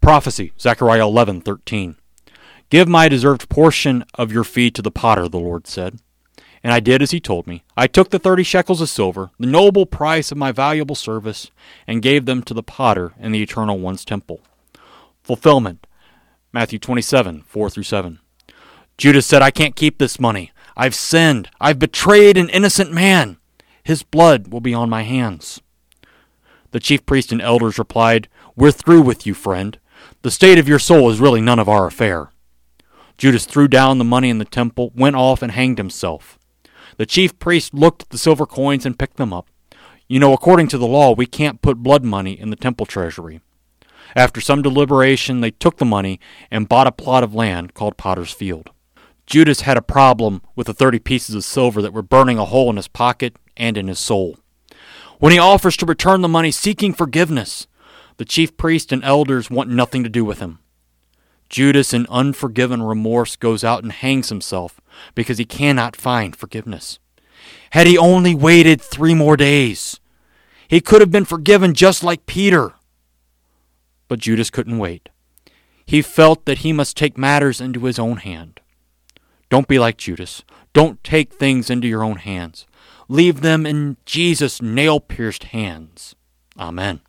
Prophecy, Zechariah 11:13. Give my deserved portion of your fee to the potter, the Lord said. And I did as he told me. I took the thirty shekels of silver, the noble price of my valuable service, and gave them to the potter in the Eternal One's temple. Fulfillment, Matthew 27, 4 through 7. Judas said, I can't keep this money. I've sinned. I've betrayed an innocent man. His blood will be on my hands. The chief priest and elders replied, We're through with you, friend. The state of your soul is really none of our affair. Judas threw down the money in the temple, went off, and hanged himself. The chief priest looked at the silver coins and picked them up. You know, according to the law, we can't put blood money in the temple treasury. After some deliberation, they took the money and bought a plot of land called Potter's Field. Judas had a problem with the thirty pieces of silver that were burning a hole in his pocket and in his soul. When he offers to return the money seeking forgiveness, the chief priests and elders want nothing to do with him. Judas, in unforgiven remorse, goes out and hangs himself because he cannot find forgiveness. Had he only waited three more days, he could have been forgiven just like Peter. But Judas couldn't wait. He felt that he must take matters into his own hand. Don't be like Judas. Don't take things into your own hands. Leave them in Jesus' nail pierced hands. Amen.